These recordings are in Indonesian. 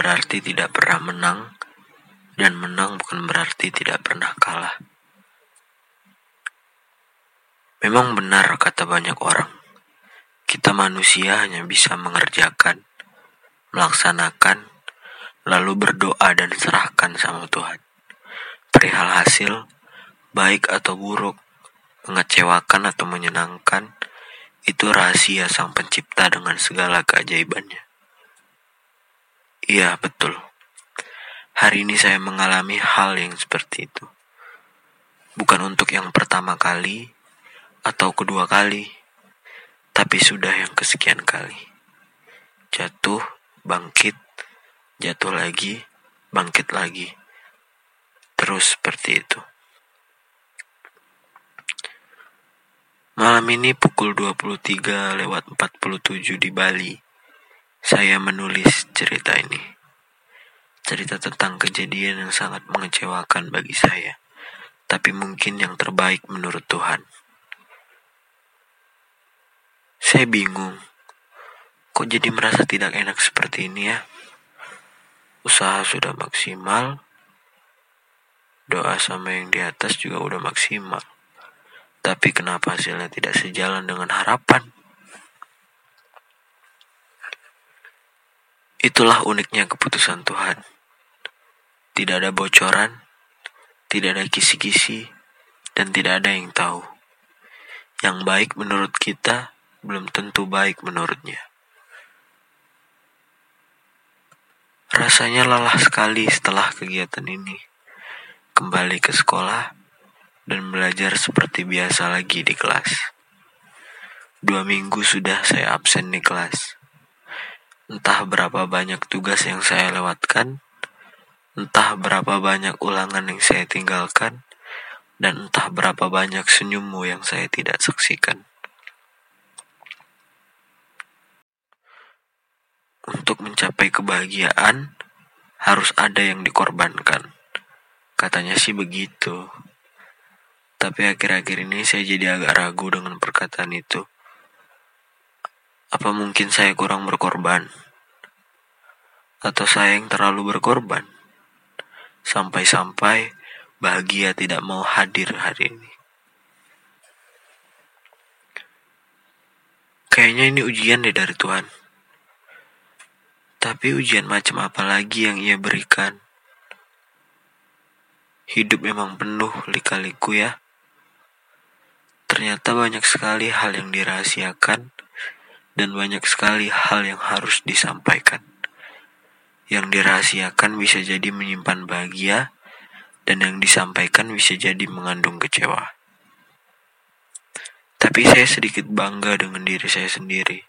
berarti tidak pernah menang, dan menang bukan berarti tidak pernah kalah. Memang benar kata banyak orang, kita manusia hanya bisa mengerjakan, melaksanakan, lalu berdoa dan serahkan sama Tuhan. Perihal hasil, baik atau buruk, mengecewakan atau menyenangkan, itu rahasia sang pencipta dengan segala keajaibannya. Iya, betul. Hari ini saya mengalami hal yang seperti itu. Bukan untuk yang pertama kali atau kedua kali, tapi sudah yang kesekian kali. Jatuh, bangkit, jatuh lagi, bangkit lagi. Terus seperti itu. Malam ini pukul 23 lewat 47 di Bali, saya menulis cerita ini. Cerita tentang kejadian yang sangat mengecewakan bagi saya, tapi mungkin yang terbaik menurut Tuhan. Saya bingung, kok jadi merasa tidak enak seperti ini ya? Usaha sudah maksimal, doa sama yang di atas juga udah maksimal tapi kenapa hasilnya tidak sejalan dengan harapan? Itulah uniknya keputusan Tuhan. Tidak ada bocoran, tidak ada kisi-kisi, dan tidak ada yang tahu. Yang baik menurut kita belum tentu baik menurutnya. Rasanya lelah sekali setelah kegiatan ini. Kembali ke sekolah, dan belajar seperti biasa lagi di kelas. Dua minggu sudah saya absen di kelas. Entah berapa banyak tugas yang saya lewatkan, entah berapa banyak ulangan yang saya tinggalkan, dan entah berapa banyak senyummu yang saya tidak saksikan. Untuk mencapai kebahagiaan, harus ada yang dikorbankan. Katanya sih begitu. Tapi akhir-akhir ini saya jadi agak ragu dengan perkataan itu. Apa mungkin saya kurang berkorban? Atau saya yang terlalu berkorban? Sampai-sampai bahagia tidak mau hadir hari ini. Kayaknya ini ujian deh dari Tuhan. Tapi ujian macam apa lagi yang ia berikan? Hidup memang penuh lika-liku ya. Ternyata banyak sekali hal yang dirahasiakan dan banyak sekali hal yang harus disampaikan. Yang dirahasiakan bisa jadi menyimpan bahagia dan yang disampaikan bisa jadi mengandung kecewa. Tapi saya sedikit bangga dengan diri saya sendiri.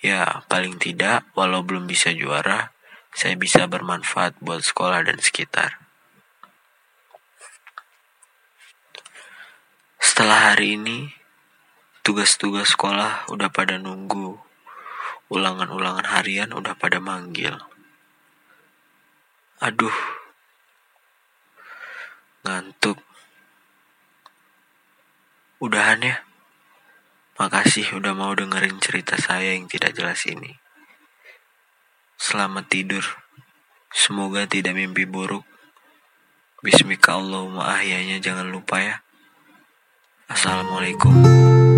Ya, paling tidak, walau belum bisa juara, saya bisa bermanfaat buat sekolah dan sekitar. Setelah hari ini, tugas-tugas sekolah udah pada nunggu. Ulangan-ulangan harian udah pada manggil. Aduh, ngantuk. Udahan ya. Makasih udah mau dengerin cerita saya yang tidak jelas ini. Selamat tidur. Semoga tidak mimpi buruk. Bismika Allahumma ahyanya jangan lupa ya. Assalamualaikum.